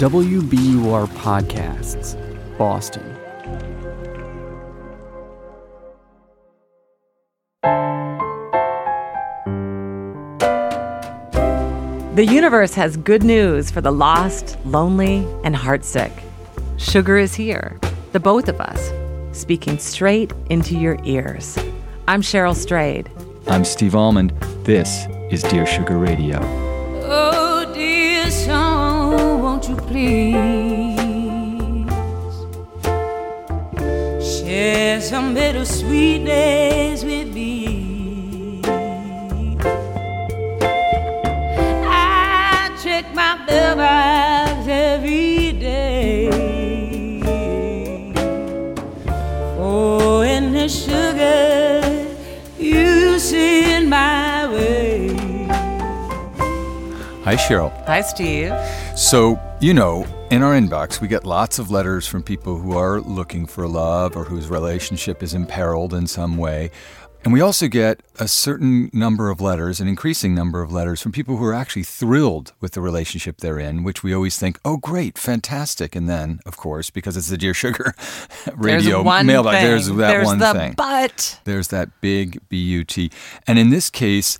WBUR Podcasts, Boston. The universe has good news for the lost, lonely, and heartsick. Sugar is here, the both of us, speaking straight into your ears. I'm Cheryl Strayed. I'm Steve Almond. This is Dear Sugar Radio. Won't you please share some bittersweet days with me? I check my mailbox every day for any sugar you send my way. Hi, Cheryl. Hi, Steve. So, you know, in our inbox, we get lots of letters from people who are looking for love or whose relationship is imperiled in some way. And we also get a certain number of letters, an increasing number of letters from people who are actually thrilled with the relationship they're in, which we always think, oh, great, fantastic. And then, of course, because it's the Dear Sugar radio there's one thing. there's that there's one the thing. But There's that big BUT. And in this case,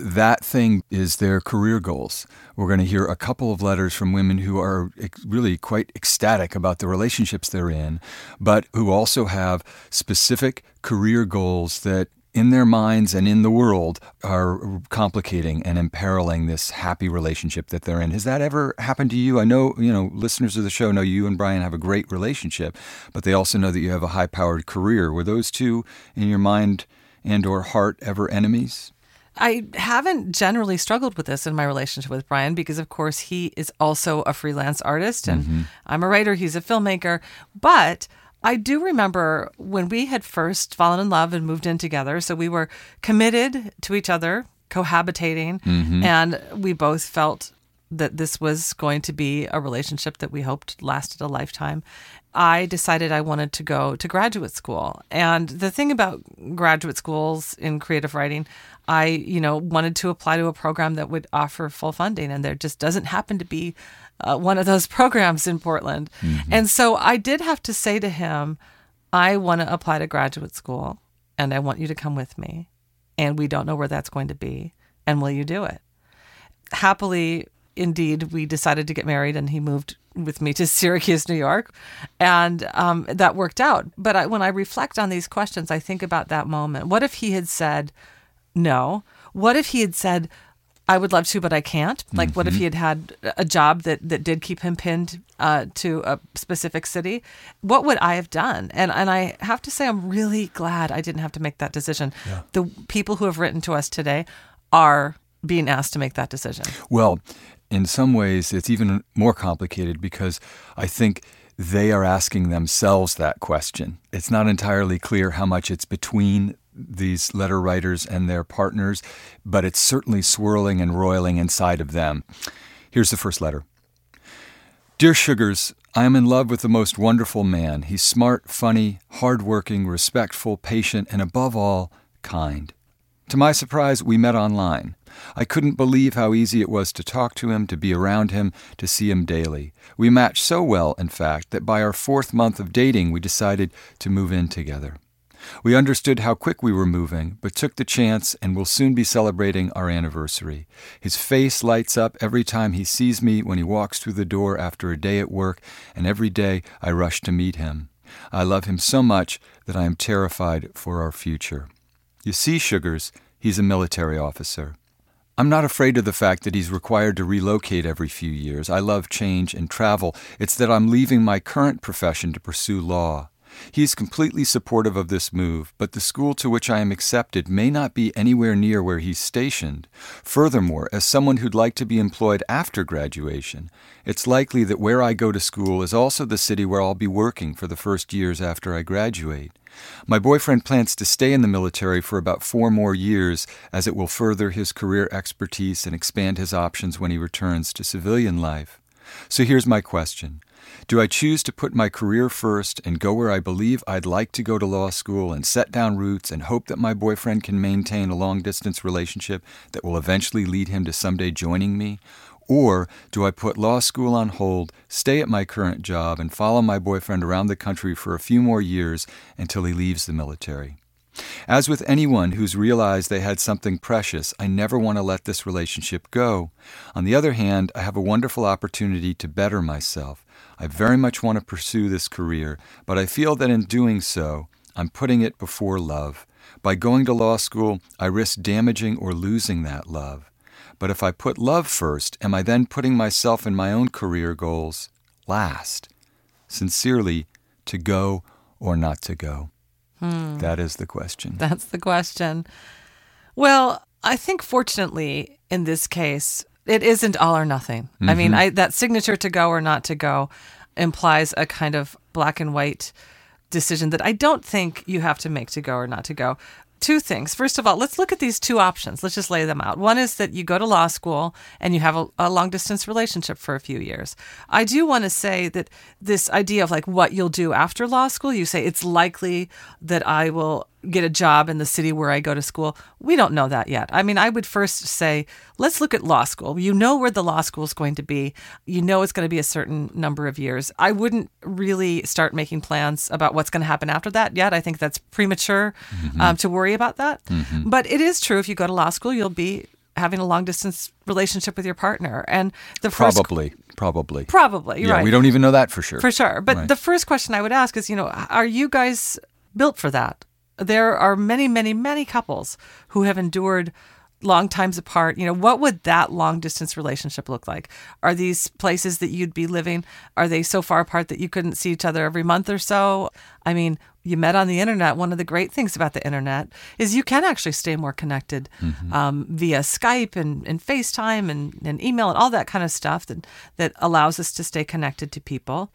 that thing is their career goals. We're going to hear a couple of letters from women who are really quite ecstatic about the relationships they're in, but who also have specific career goals that in their minds and in the world are complicating and imperiling this happy relationship that they're in. Has that ever happened to you? I know, you know, listeners of the show know you and Brian have a great relationship, but they also know that you have a high-powered career. Were those two in your mind and or heart ever enemies? I haven't generally struggled with this in my relationship with Brian because, of course, he is also a freelance artist and mm-hmm. I'm a writer, he's a filmmaker. But I do remember when we had first fallen in love and moved in together. So we were committed to each other, cohabitating, mm-hmm. and we both felt that this was going to be a relationship that we hoped lasted a lifetime. I decided I wanted to go to graduate school. And the thing about graduate schools in creative writing, I, you know, wanted to apply to a program that would offer full funding and there just doesn't happen to be uh, one of those programs in Portland. And so I did have to say to him, I want to apply to graduate school and I want you to come with me. And we don't know where that's going to be. And will you do it? happily, indeed, we decided to get married, and he moved with me to Syracuse, New York, and um, that worked out. But I, when I reflect on these questions, I think about that moment. What if he had said no? What if he had said, I would love to, but I can't. Like, what if he had had a job that, that did keep him pinned uh, to a specific city? What would I have done? And and I have to say, I'm really glad I didn't have to make that decision. The people who have written to us today are being asked to make that decision. Well, in some ways, it's even more complicated because I think they are asking themselves that question. It's not entirely clear how much it's between these letter writers and their partners, but it's certainly swirling and roiling inside of them. Here's the first letter Dear Sugars, I am in love with the most wonderful man. He's smart, funny, hardworking, respectful, patient, and above all, kind. To my surprise, we met online. I couldn't believe how easy it was to talk to him, to be around him, to see him daily. We matched so well, in fact, that by our fourth month of dating, we decided to move in together. We understood how quick we were moving, but took the chance and will soon be celebrating our anniversary. His face lights up every time he sees me when he walks through the door after a day at work, and every day I rush to meet him. I love him so much that I am terrified for our future. You see, Sugars, he's a military officer. I'm not afraid of the fact that he's required to relocate every few years. I love change and travel. It's that I'm leaving my current profession to pursue law. He is completely supportive of this move, but the school to which I am accepted may not be anywhere near where he's stationed. Furthermore, as someone who'd like to be employed after graduation, it's likely that where I go to school is also the city where I'll be working for the first years after I graduate. My boyfriend plans to stay in the military for about four more years, as it will further his career expertise and expand his options when he returns to civilian life. So here's my question Do I choose to put my career first and go where I believe I'd like to go to law school and set down roots and hope that my boyfriend can maintain a long distance relationship that will eventually lead him to someday joining me? Or do I put law school on hold, stay at my current job, and follow my boyfriend around the country for a few more years until he leaves the military? As with anyone who's realized they had something precious, I never want to let this relationship go. On the other hand, I have a wonderful opportunity to better myself. I very much want to pursue this career, but I feel that in doing so, I'm putting it before love. By going to law school, I risk damaging or losing that love. But if I put love first, am I then putting myself and my own career goals last? Sincerely, to go or not to go? Hmm. That is the question. That's the question. Well, I think fortunately in this case, it isn't all or nothing. I mean, mm-hmm. I, that signature to go or not to go implies a kind of black and white decision that I don't think you have to make to go or not to go. Two things. First of all, let's look at these two options. Let's just lay them out. One is that you go to law school and you have a, a long distance relationship for a few years. I do want to say that this idea of like what you'll do after law school, you say it's likely that I will get a job in the city where I go to school. We don't know that yet. I mean, I would first say, let's look at law school. You know where the law school is going to be. You know it's going to be a certain number of years. I wouldn't really start making plans about what's going to happen after that yet. I think that's premature um, to worry about that. But it is true if you go to law school, you'll be having a long distance relationship with your partner. And the first Probably. Probably. probably, you're yeah, right. we don't even know that for sure. For sure. But Right. the first question I would ask is, you know, are you guys built for that? There are many, many, many couples who have endured long times apart. You know, what would that long distance relationship look like? Are these places that you'd be living? Are they so far apart that you couldn't see each other every month or so? I mean, you met on the internet. One of the great things about the internet is you can actually stay more connected um, via Skype and, and FaceTime and, and email and all that kind of stuff that, that allows us to stay connected to people.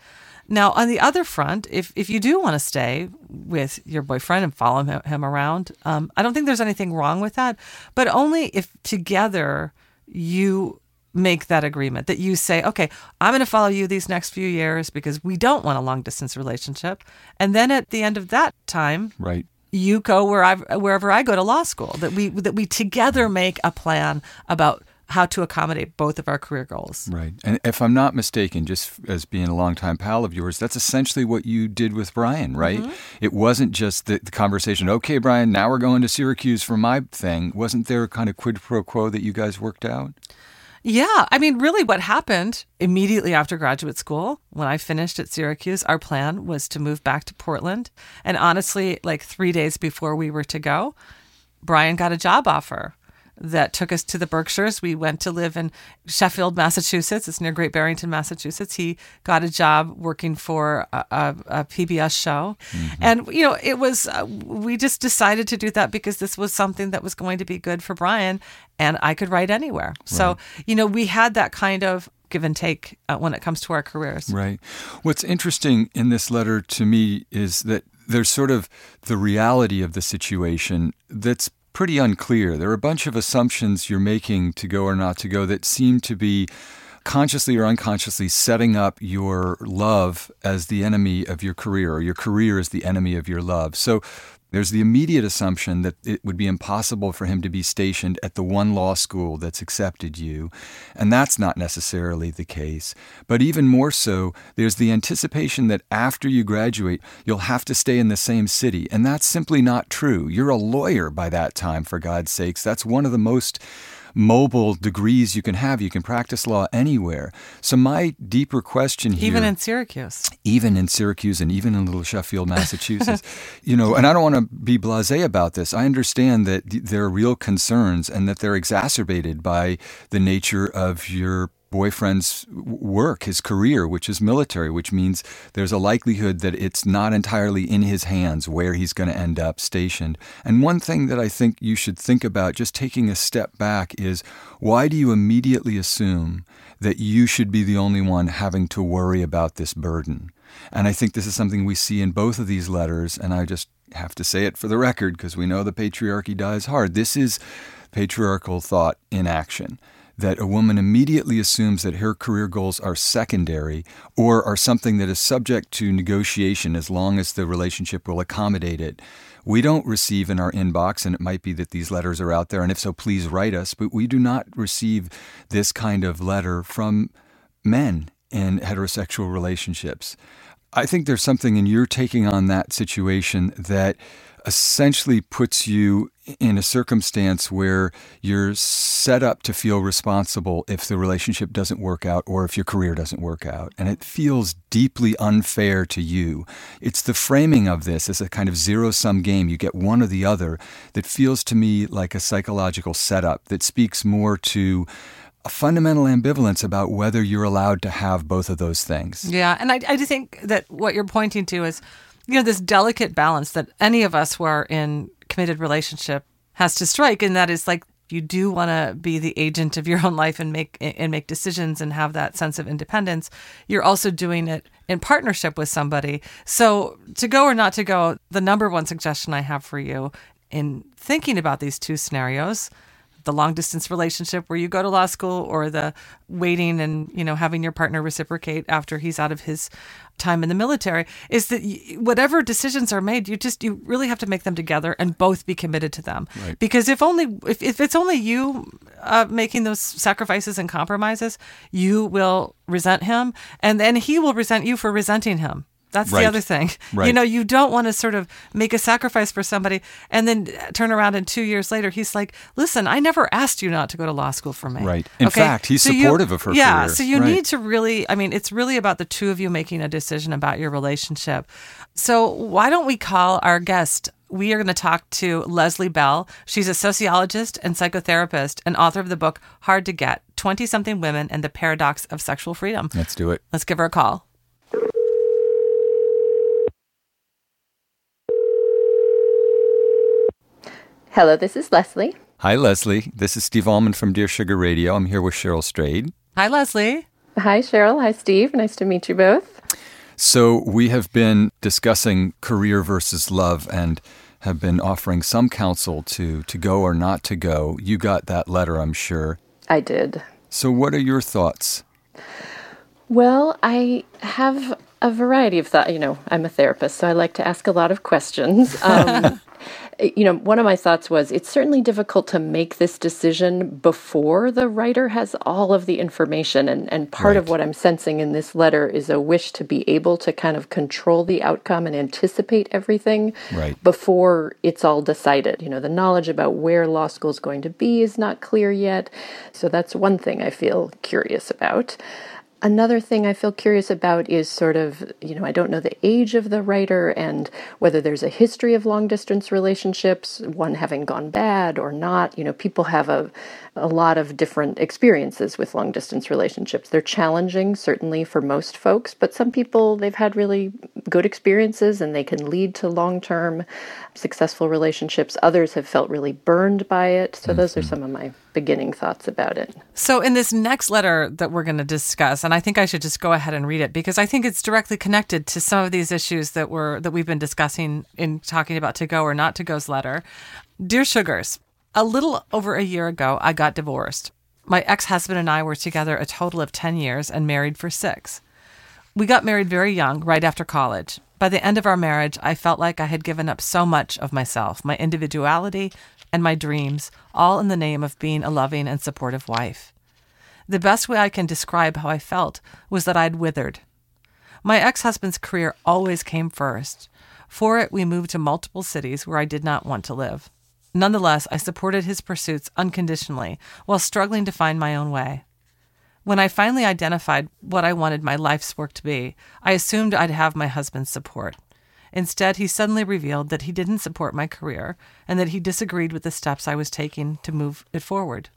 Now, on the other front, if, if you do want to stay with your boyfriend and follow him, him around, um, I don't think there's anything wrong with that, but only if together you make that agreement that you say, okay, I'm going to follow you these next few years because we don't want a long distance relationship. And then at the end of that time, Right. you go where I wherever I go to law school. That we that we together make a plan about how to accommodate both of our career goals. Right. And if I'm not mistaken, just as being a longtime pal of yours, that's essentially what you did with Brian, right? Mm-hmm. It wasn't just the, the conversation, okay, Brian, now we're going to Syracuse for my thing. Wasn't there a kind of quid pro quo that you guys worked out? Yeah, I mean, really, what happened immediately after graduate school, when I finished at Syracuse, our plan was to move back to Portland. And honestly, like three days before we were to go, Brian got a job offer that took us to the Berkshires. We went to live in Sheffield, Massachusetts. It's near Great Barrington, Massachusetts. He got a job working for a, a, a PBS show. And, you know, it was, uh, we just decided to do that because this was something that was going to be good for Brian and I could write anywhere. So, you know, we had that kind of give and take uh, when it comes to our careers. Right. What's interesting in this letter to me is that there's sort of the reality of the situation that's pretty unclear. There are a bunch of assumptions you're making to go or not to go that seem to be consciously or unconsciously setting up your love as the enemy of your career or your career as the enemy of your love. So there's the immediate assumption that it would be impossible for him to be stationed at the one law school that's accepted you, and that's not necessarily the case. But even more so, there's the anticipation that after you graduate, you'll have to stay in the same city, and that's simply not true. You're a lawyer by that time, for God's sakes. That's one of the most mobile degrees you can have. You can practice law anywhere. So my deeper question here Even in Syracuse. even in Syracuse and even in little Sheffield, Massachusetts. you know, and I don't want to be blasé about this. I understand that th- there are real concerns and that they're exacerbated by the nature of your boyfriend's work, his career, which is military, which means there's a likelihood that it's not entirely in his hands where he's going to end up stationed. And one thing that I think you should think about, just taking a step back, is why do you immediately assume that you should be the only one having to worry about this burden? And I think this is something we see in both of these letters, and I just have to say it for the record because we know the patriarchy dies hard. This is patriarchal thought in action that a woman immediately assumes that her career goals are secondary or are something that is subject to negotiation as long as the relationship will accommodate it. We don't receive in our inbox, and it might be that these letters are out there, and if so, please write us, but we do not receive this kind of letter from men in heterosexual relationships. I think there's something in your taking on that situation that essentially puts you in a circumstance where you're set up to feel responsible if the relationship doesn't work out or if your career doesn't work out. And it feels deeply unfair to you. It's the framing of this as a kind of zero sum game. You get one or the other that feels to me like a psychological setup that speaks more to a fundamental ambivalence about whether you're allowed to have both of those things. Yeah, and I, I do think that what you're pointing to is, you know, this delicate balance that any of us who are in committed relationship has to strike, and that is like you do want to be the agent of your own life and make and make decisions and have that sense of independence. You're also doing it in partnership with somebody. So to go or not to go, the number one suggestion I have for you in thinking about these two scenarios the long distance relationship where you go to law school or the waiting and you know having your partner reciprocate after he's out of his time in the military is that whatever decisions are made you just you really have to make them together and both be committed to them right. because if only if, if it's only you uh, making those sacrifices and compromises you will resent him and then he will resent you for resenting him that's right. the other thing. Right. You know, you don't want to sort of make a sacrifice for somebody and then turn around and two years later he's like, "Listen, I never asked you not to go to law school for me." Right. In okay? fact, he's so supportive you, of her Yeah. career. So you right. need to really. I mean, it's really about the two of you making a decision about your relationship. So why don't we call our guest? We are going to talk to Leslie Bell. She's a sociologist and psychotherapist and author of the book Hard to Get 20 Something Women and the Paradox of Sexual Freedom. Let's do it. Let's give her a call. Hello, this is Leslie. Hi, Leslie. This is Steve Almond from Dear Sugar Radio. I'm here with Cheryl Strayed. Hi, Leslie. Hi, Cheryl. Hi, Steve. Nice to meet you both. So, we have been discussing career versus love and have been offering some counsel to, to go or not to go. You got that letter, I'm sure. I did. So, what are your thoughts? Well, I have a variety of thoughts. You know, I'm a therapist, so I like to ask a lot of questions. Um, you know, one of my thoughts was it's certainly difficult to make this decision before the writer has all of the information. And, and part of what I'm sensing in this letter is a wish to be able to kind of control the outcome and anticipate everything Right. before it's all decided. You know, the knowledge about where law school is going to be is not clear yet. So that's one thing I feel curious about. Another thing I feel curious about is sort of, you know, I don't know the age of the writer and whether there's a history of long distance relationships, one having gone bad or not. You know, people have a, a lot of different experiences with long distance relationships. They're challenging, certainly for most folks, but some people, they've had really good experiences and they can lead to long term successful relationships. Others have felt really burned by it. So, those are mm-hmm. some of my beginning thoughts about it. So, in this next letter that we're going to discuss, and I think I should just go ahead and read it because I think it's directly connected to some of these issues that were that we've been discussing in talking about to go or not to go's letter. Dear Sugars, a little over a year ago, I got divorced. My ex husband and I were together a total of 10 years and married for six. We got married very young, right after college. By the end of our marriage, I felt like I had given up so much of myself, my individuality, and my dreams, all in the name of being a loving and supportive wife. The best way I can describe how I felt was that I'd withered. My ex husband's career always came first. For it, we moved to multiple cities where I did not want to live. Nonetheless, I supported his pursuits unconditionally while struggling to find my own way. When I finally identified what I wanted my life's work to be, I assumed I'd have my husband's support. Instead, he suddenly revealed that he didn't support my career and that he disagreed with the steps I was taking to move it forward.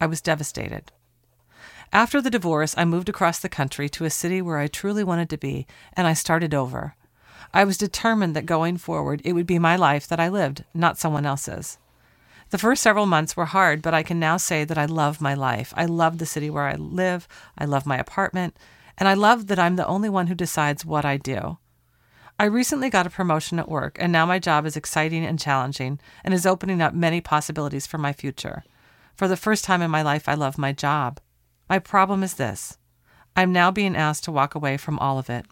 I was devastated. After the divorce, I moved across the country to a city where I truly wanted to be, and I started over. I was determined that going forward, it would be my life that I lived, not someone else's. The first several months were hard, but I can now say that I love my life. I love the city where I live. I love my apartment. And I love that I'm the only one who decides what I do. I recently got a promotion at work, and now my job is exciting and challenging and is opening up many possibilities for my future. For the first time in my life, I love my job. My problem is this I'm now being asked to walk away from all of it.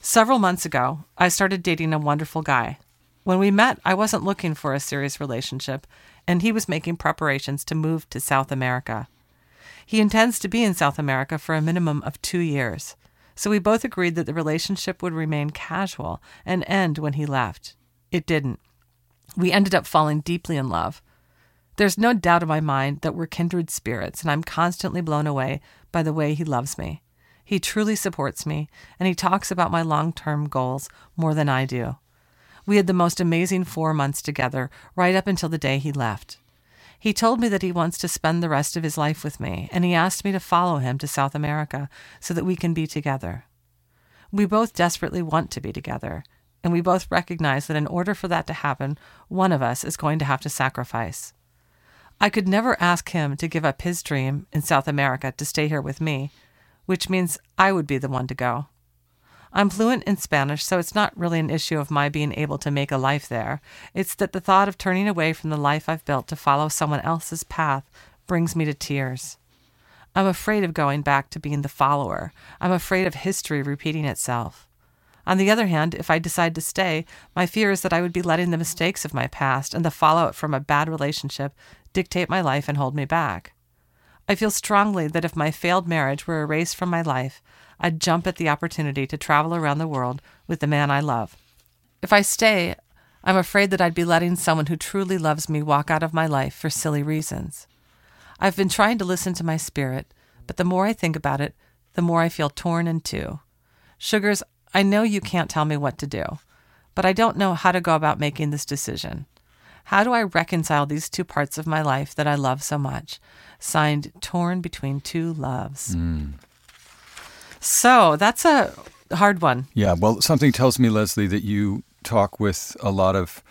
Several months ago, I started dating a wonderful guy. When we met, I wasn't looking for a serious relationship, and he was making preparations to move to South America. He intends to be in South America for a minimum of two years, so we both agreed that the relationship would remain casual and end when he left. It didn't. We ended up falling deeply in love. There's no doubt in my mind that we're kindred spirits, and I'm constantly blown away by the way he loves me. He truly supports me, and he talks about my long term goals more than I do. We had the most amazing four months together, right up until the day he left. He told me that he wants to spend the rest of his life with me, and he asked me to follow him to South America so that we can be together. We both desperately want to be together, and we both recognize that in order for that to happen, one of us is going to have to sacrifice. I could never ask him to give up his dream in South America to stay here with me, which means I would be the one to go. I'm fluent in Spanish, so it's not really an issue of my being able to make a life there. It's that the thought of turning away from the life I've built to follow someone else's path brings me to tears. I'm afraid of going back to being the follower. I'm afraid of history repeating itself. On the other hand, if I decide to stay, my fear is that I would be letting the mistakes of my past and the fallout from a bad relationship dictate my life and hold me back. I feel strongly that if my failed marriage were erased from my life, I'd jump at the opportunity to travel around the world with the man I love. If I stay, I'm afraid that I'd be letting someone who truly loves me walk out of my life for silly reasons. I've been trying to listen to my spirit, but the more I think about it, the more I feel torn in two. Sugars, I know you can't tell me what to do, but I don't know how to go about making this decision. How do I reconcile these two parts of my life that I love so much? Signed, Torn Between Two Loves. Mm. So that's a hard one. Yeah, well, something tells me, Leslie, that you talk with a lot of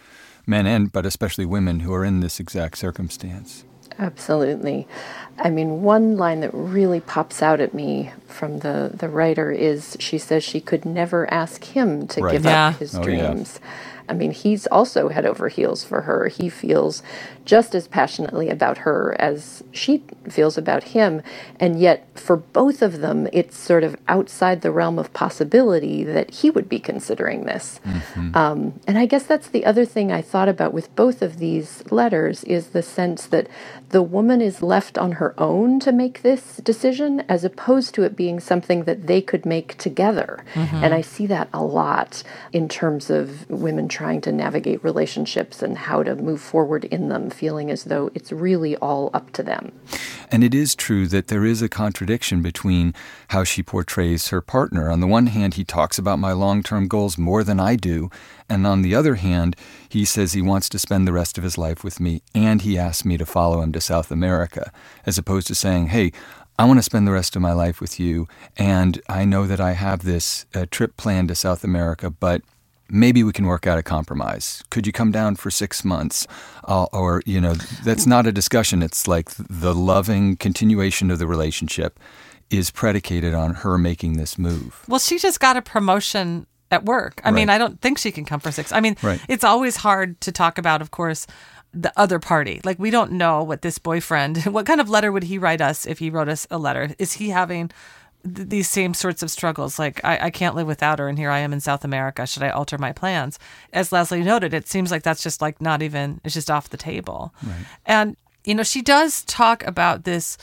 men and, but especially women who are in this exact circumstance. Absolutely. I mean, one line that really pops out at me from the, the writer is she says she could never ask him to Right. give Yeah. up his Oh, yeah. I mean, he's also head over heels for her. He feels just as passionately about her as she feels about him. And yet, for both of them, it's sort of outside the realm of possibility that he would be considering this. Um, and I guess that's the other thing I thought about with both of these letters is the sense that the woman is left on her own to make this decision as opposed to it being something that they could make together. And I see that a lot in terms of women trying to navigate relationships and how to move forward in them, feeling as though it's really all up to them. And it is true that there is a contradiction between how she portrays her partner. On the one hand, he talks about my long term goals more than I do. And on the other hand, he says he wants to spend the rest of his life with me and he asks me to follow him to South America, as opposed to saying, hey, I want to spend the rest of my life with you. And I know that I have this uh, trip planned to South America, but maybe we can work out a compromise. Could you come down for six months? Uh, or, you know, that's not a discussion. It's like the loving continuation of the relationship is predicated on her making this move. Well, she just got a promotion at work. I mean, I don't think she can come for six. I mean, Right. it's always hard to talk about, of course, the other party. Like, we don't know what this boyfriend, what kind of letter would he write us if he wrote us a letter? Is he having th- these same sorts of struggles? Like, I, I can't live without her, and here I am in South America. Should I alter my plans? As Leslie noted, it seems like that's just like not even, it's just off the table. And, you know, she does talk about this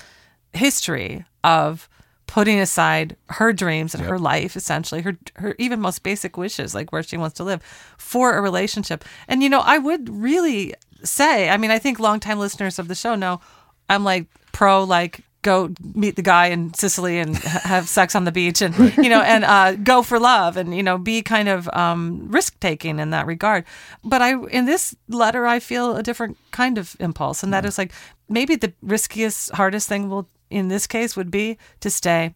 history of putting aside her dreams and her life essentially her her even most basic wishes like where she wants to live for a relationship and you know i would really say i mean i think longtime listeners of the show know i'm like pro like go meet the guy in Sicily and have sex on the beach and you know and uh, go for love and you know be kind of um, risk taking in that regard. But I in this letter I feel a different kind of impulse and that is like maybe the riskiest hardest thing will in this case would be to stay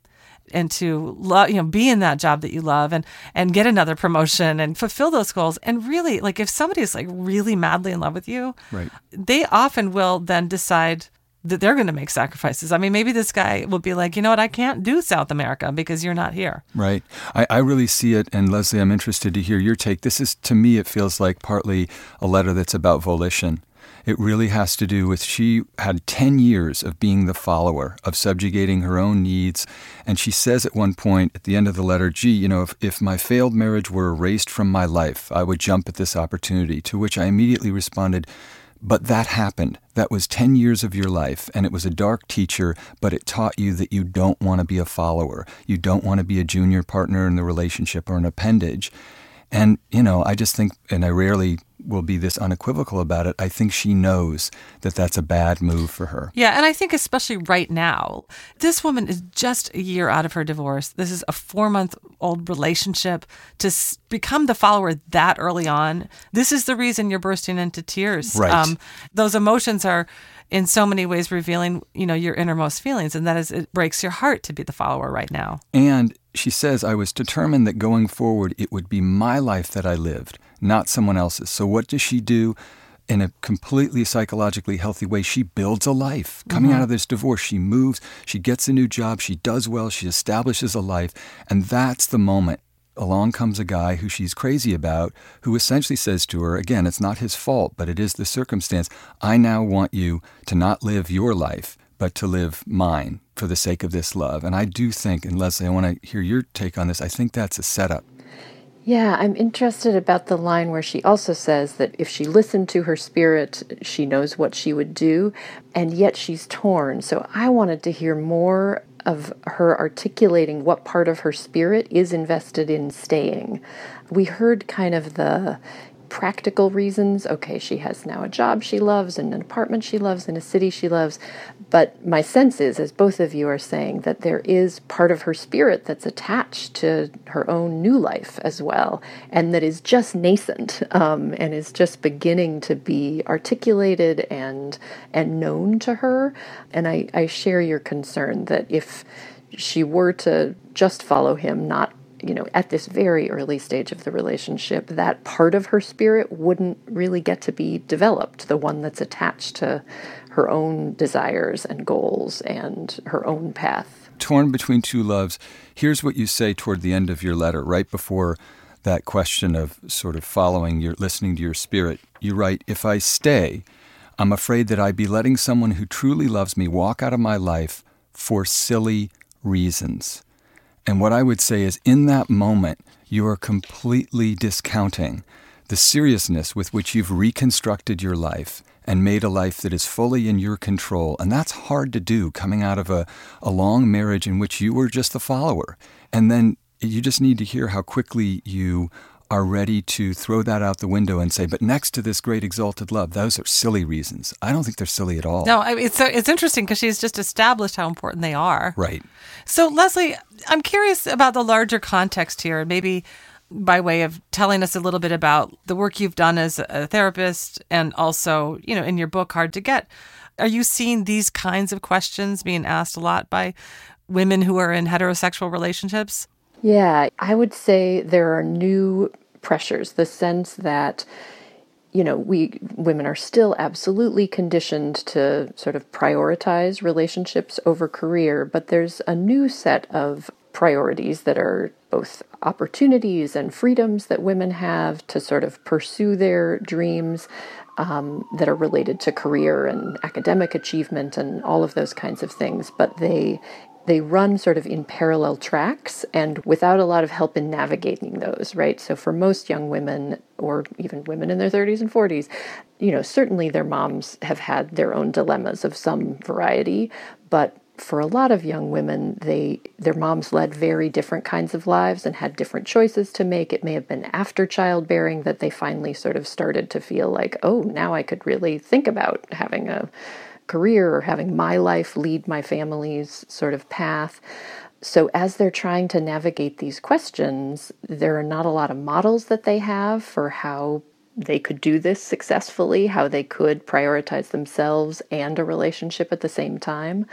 and to love you know be in that job that you love and and get another promotion and fulfill those goals. And really like if somebody is like really madly in love with you Right. they often will then decide that they're going to make sacrifices. I mean, maybe this guy will be like, you know what, I can't do South America because you're not here. Right. I, I really see it. And Leslie, I'm interested to hear your take. This is, to me, it feels like partly a letter that's about volition. It really has to do with she had 10 years of being the follower, of subjugating her own needs. And she says at one point at the end of the letter, gee, you know, if, if my failed marriage were erased from my life, I would jump at this opportunity. To which I immediately responded, but that happened. That was 10 years of your life, and it was a dark teacher, but it taught you that you don't want to be a follower. You don't want to be a junior partner in the relationship or an appendage. And, you know, I just think, and I rarely will be this unequivocal about it, I think she knows that that's a bad move for her. Yeah, and I think especially right now, this woman is just a year out of her divorce. This is a four month old relationship. To s- become the follower that early on, this is the reason you're bursting into tears. Um, Right. those emotions are in so many ways revealing, you know, your innermost feelings, and that is it breaks your heart to be the follower right now. And she says, I was determined that going forward, it would be my life that I lived, not someone else's. So, what does she do? In a completely psychologically healthy way, she builds a life. Coming out mm-hmm. of this divorce, she moves, she gets a new job, she does well, she establishes a life. And that's the moment. Along comes a guy who she's crazy about, who essentially says to her, again, it's not his fault, but it is the circumstance. I now want you to not live your life, but to live mine for the sake of this love. And I do think, and Leslie, I want to hear your take on this. I think that's a setup. Yeah, I'm interested about the line where she also says that if she listened to her spirit, she knows what she would do, and yet she's torn. So I wanted to hear more of her articulating what part of her spirit is invested in staying. We heard kind of the practical reasons. Okay, she has now a job she loves and an apartment she loves in a city she loves. But my sense is, as both of you are saying, that there is part of her spirit that's attached to her own new life as well, and that is just nascent um, and is just beginning to be articulated and and known to her. And I, I share your concern that if she were to just follow him, not you know, at this very early stage of the relationship, that part of her spirit wouldn't really get to be developed, the one that's attached to her own desires and goals and her own path. Torn between two loves. Here's what you say toward the end of your letter, right before that question of sort of following your listening to your spirit. You write, If I stay, I'm afraid that I'd be letting someone who truly loves me walk out of my life for silly reasons. And what I would say is, in that moment, you are completely discounting the seriousness with which you've reconstructed your life and made a life that is fully in your control. And that's hard to do coming out of a, a long marriage in which you were just the follower. And then you just need to hear how quickly you are ready to throw that out the window and say, but next to this great exalted love, those are silly reasons. I don't think they're silly at all. No, I mean, it's so it's interesting because she's just established how important they are. Right. So, Leslie, I'm curious about the larger context here, and maybe by way of telling us a little bit about the work you've done as a therapist and also, you know, in your book, Hard to Get. Are you seeing these kinds of questions being asked a lot by women who are in heterosexual relationships? Yeah, I would say there are new pressures, the sense that you know, we women are still absolutely conditioned to sort of prioritize relationships over career, but there's a new set of priorities that are both opportunities and freedoms that women have to sort of pursue their dreams um, that are related to career and academic achievement and all of those kinds of things. But they they run sort of in parallel tracks and without a lot of help in navigating those, right? So for most young women or even women in their 30s and 40s, you know, certainly their moms have had their own dilemmas of some variety, but for a lot of young women, they their moms led very different kinds of lives and had different choices to make. It may have been after childbearing that they finally sort of started to feel like, oh, now I could really think about having a career or having my life lead my family's sort of path. So, as they're trying to navigate these questions, there are not a lot of models that they have for how they could do this successfully, how they could prioritize themselves and a relationship at the same time.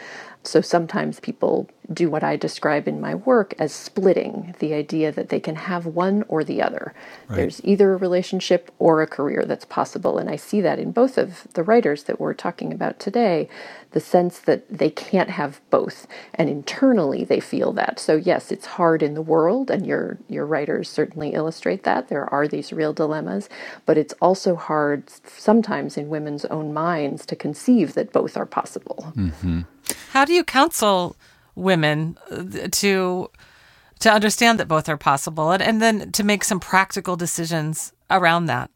So sometimes people do what I describe in my work as splitting the idea that they can have one or the other. Right. There's either a relationship or a career that's possible. And I see that in both of the writers that we're talking about today the sense that they can't have both. And internally they feel that. So, yes, it's hard in the world, and your, your writers certainly illustrate that. There are these real dilemmas, but it's also hard sometimes in women's own minds to conceive that both are possible. Mm-hmm. How do you counsel women uh, to to understand that both are possible and, and then to make some practical decisions around that?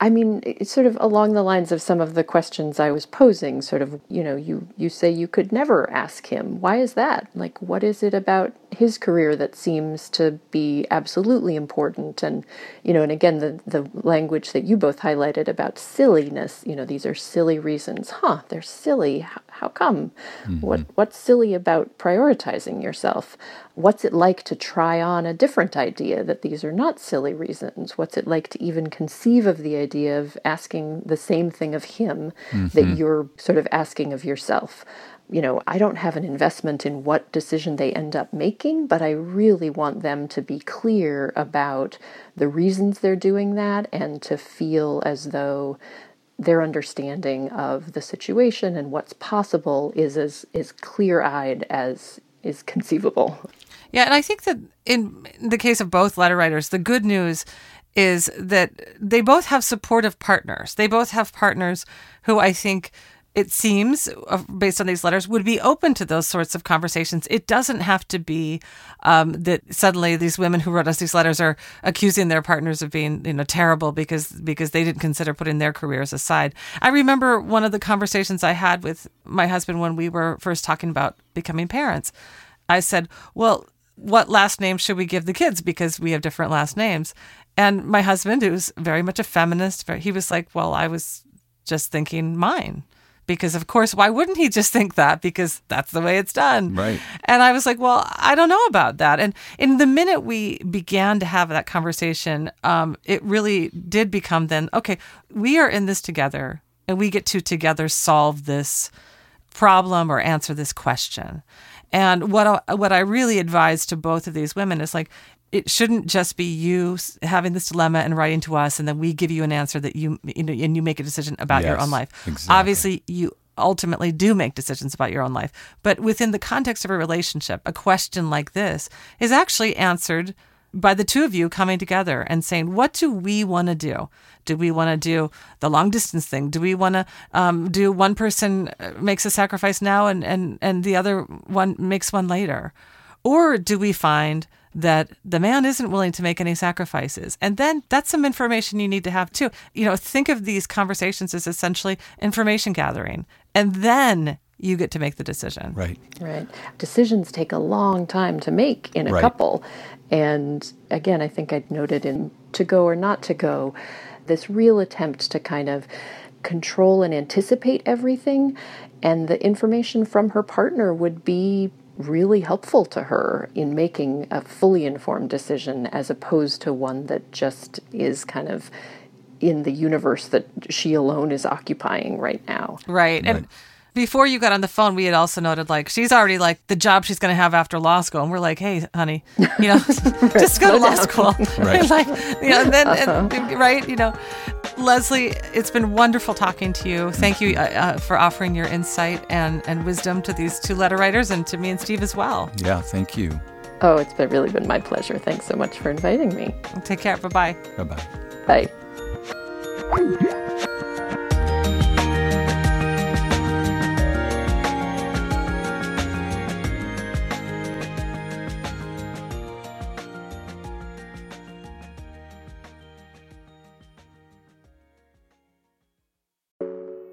I mean, it's sort of along the lines of some of the questions I was posing. Sort of, you know, you you say you could never ask him. Why is that? Like, what is it about his career that seems to be absolutely important? And you know, and again, the the language that you both highlighted about silliness. You know, these are silly reasons. Huh? They're silly. How, how come? Mm-hmm. What what's silly about prioritizing yourself? What's it like to try on a different idea that these are not silly reasons? What's it like to even conceive of the idea of asking the same thing of him mm-hmm. that you're sort of asking of yourself? You know, I don't have an investment in what decision they end up making, but I really want them to be clear about the reasons they're doing that and to feel as though their understanding of the situation and what's possible is as is clear-eyed as is conceivable. Yeah, and I think that in the case of both letter writers, the good news is that they both have supportive partners. They both have partners who I think it seems, uh, based on these letters, would be open to those sorts of conversations. It doesn't have to be um, that suddenly these women who wrote us these letters are accusing their partners of being, you know, terrible because because they didn't consider putting their careers aside. I remember one of the conversations I had with my husband when we were first talking about becoming parents. I said, "Well, what last name should we give the kids because we have different last names?" And my husband, who's very much a feminist, he was like, "Well, I was just thinking mine." Because of course why wouldn't he just think that? Because that's the way it's done. Right. And i was like well i don't know about that. And in the minute we began to have that conversation um, it really did become then okay we are in this together and we get to together solve this problem or answer this question. And what I, what I really advise to both of these women is like it shouldn't just be you having this dilemma and writing to us and then we give you an answer that you you know and you make a decision about yes, your own life. exactly. obviously you ultimately do make decisions about your own life but within the context of a relationship a question like this is actually answered by the two of you coming together and saying what do we want to do? Do we want to do the long distance thing? Do we want to um, do one person uh, makes a sacrifice now and, and and the other one makes one later? Or do we find that the man isn't willing to make any sacrifices. And then that's some information you need to have too. You know, think of these conversations as essentially information gathering. And then you get to make the decision. Right. Right. Decisions take a long time to make in a right. couple. And again, I think I'd noted in To Go or Not to Go, this real attempt to kind of control and anticipate everything. And the information from her partner would be really helpful to her in making a fully informed decision as opposed to one that just is kind of in the universe that she alone is occupying right now. Right. And before you got on the phone, we had also noted like she's already like the job she's going to have after law school, and we're like, hey, honey, you know, just go to law school, right? like, you know, and then uh-huh. and, right, you know, Leslie, it's been wonderful talking to you. Thank you uh, uh, for offering your insight and and wisdom to these two letter writers and to me and Steve as well. Yeah, thank you. Oh, it's been really been my pleasure. Thanks so much for inviting me. Take care. Bye-bye. Bye-bye. Bye.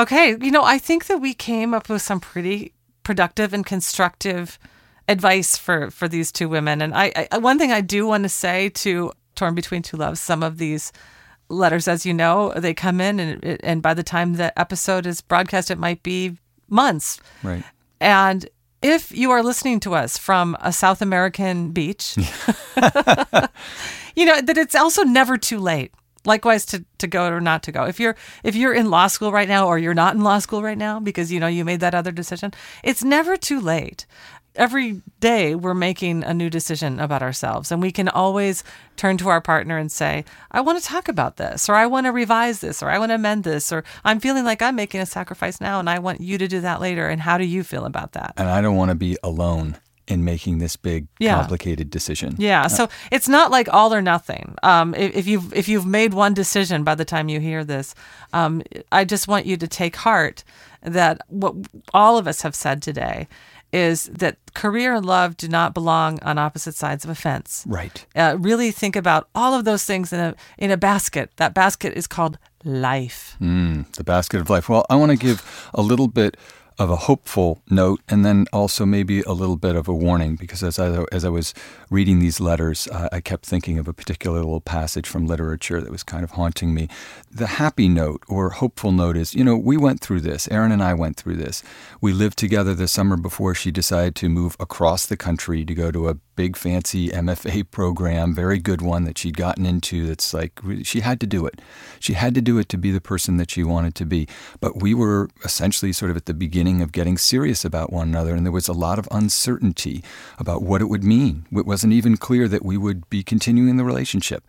Okay, you know, I think that we came up with some pretty productive and constructive advice for for these two women. And I, I one thing I do want to say to Torn Between Two Loves, some of these letters, as you know, they come in, and and by the time the episode is broadcast, it might be months. Right. And if you are listening to us from a South American beach, you know that it's also never too late. Likewise, to, to go or not to go. If you're if you're in law school right now, or you're not in law school right now because you know you made that other decision, it's never too late. Every day we're making a new decision about ourselves and we can always turn to our partner and say i want to talk about this or i want to revise this or i want to amend this or i'm feeling like i'm making a sacrifice now and i want you to do that later and how do you feel about that? And i don't want to be alone in making this big yeah. complicated decision yeah so it's not like all or nothing um, if, if, you've if you've made one decision by the time you hear this um, i just want you to take heart that what all of us have said today is that career and love do not belong on opposite sides of a fence. Right. Uh, really think about all of those things in a in a basket. That basket is called life. Mm, the basket of life. Well, I want to give a little bit of a hopeful note and then also maybe a little bit of a warning because as I, as I was reading these letters, uh, I kept thinking of a particular little passage from literature that was kind of haunting me. The happy note or hopeful note is, you know, we went through this. Erin and I went through this. We lived together the summer before she decided to move across the country to go to a big fancy MFA program, very good one that she'd gotten into that's like she had to do it. She had to do it to be the person that she wanted to be. But we were essentially sort of at the beginning of getting serious about one another and there was a lot of uncertainty about what it would mean. It wasn't even clear that we would be continuing the relationship.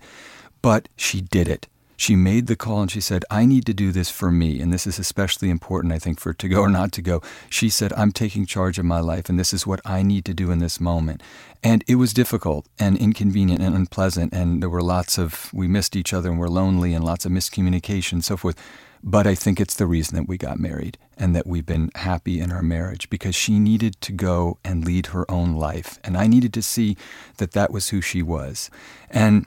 But she did it she made the call and she said, I need to do this for me. And this is especially important, I think, for to go or not to go. She said, I'm taking charge of my life and this is what I need to do in this moment. And it was difficult and inconvenient and unpleasant. And there were lots of, we missed each other and we're lonely and lots of miscommunication and so forth. But I think it's the reason that we got married and that we've been happy in our marriage because she needed to go and lead her own life. And I needed to see that that was who she was. And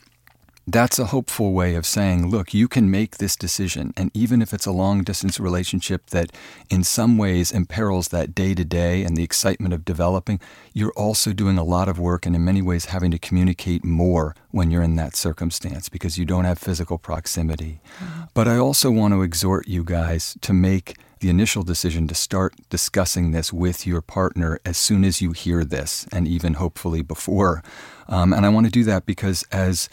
that's a hopeful way of saying, look, you can make this decision. And even if it's a long distance relationship that in some ways imperils that day to day and the excitement of developing, you're also doing a lot of work and in many ways having to communicate more when you're in that circumstance because you don't have physical proximity. Mm-hmm. But I also want to exhort you guys to make the initial decision to start discussing this with your partner as soon as you hear this, and even hopefully before. Um, and I want to do that because as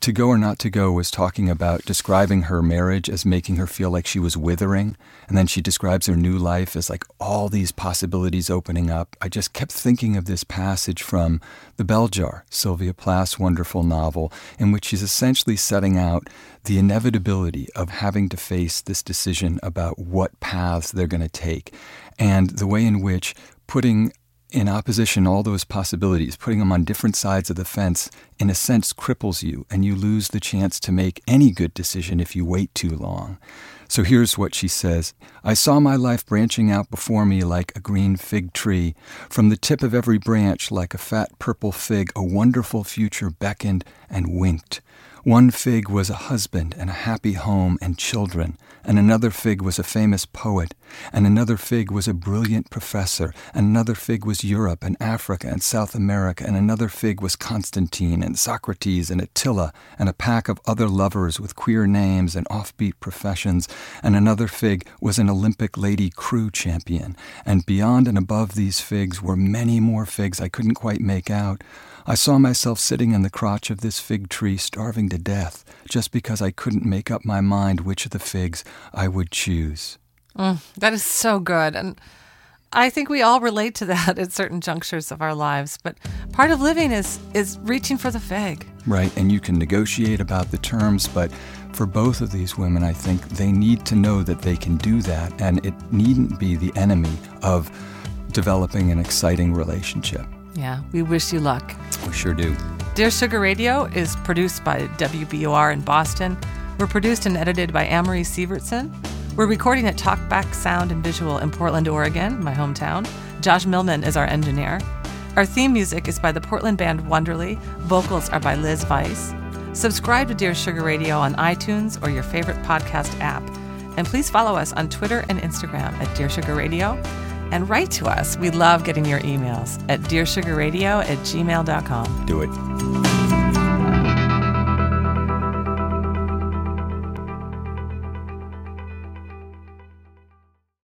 to Go or Not to Go was talking about describing her marriage as making her feel like she was withering. And then she describes her new life as like all these possibilities opening up. I just kept thinking of this passage from The Bell Jar, Sylvia Plath's wonderful novel, in which she's essentially setting out the inevitability of having to face this decision about what paths they're going to take and the way in which putting in opposition all those possibilities, putting them on different sides of the fence, in a sense cripples you, and you lose the chance to make any good decision if you wait too long. So here's what she says I saw my life branching out before me like a green fig tree. From the tip of every branch, like a fat purple fig, a wonderful future beckoned and winked. One fig was a husband and a happy home and children, and another fig was a famous poet, and another fig was a brilliant professor, and another fig was Europe and Africa and South America, and another fig was Constantine and Socrates and Attila, and a pack of other lovers with queer names and offbeat professions, and another fig was an Olympic lady crew champion, and beyond and above these figs were many more figs I couldn't quite make out. I saw myself sitting in the crotch of this fig tree, starving to death, just because I couldn't make up my mind which of the figs I would choose. Mm, that is so good. And I think we all relate to that at certain junctures of our lives. But part of living is is reaching for the fig. Right, and you can negotiate about the terms, but for both of these women, I think they need to know that they can do that, and it needn't be the enemy of developing an exciting relationship. Yeah, we wish you luck. We sure do. Dear Sugar Radio is produced by WBUR in Boston. We're produced and edited by Amory Sievertson. We're recording at Talkback Sound and Visual in Portland, Oregon, my hometown. Josh Millman is our engineer. Our theme music is by the Portland band Wonderly. Vocals are by Liz Weiss. Subscribe to Dear Sugar Radio on iTunes or your favorite podcast app. And please follow us on Twitter and Instagram at Dear Sugar Radio and write to us. We love getting your emails at dearsugarradio at gmail.com. Do it.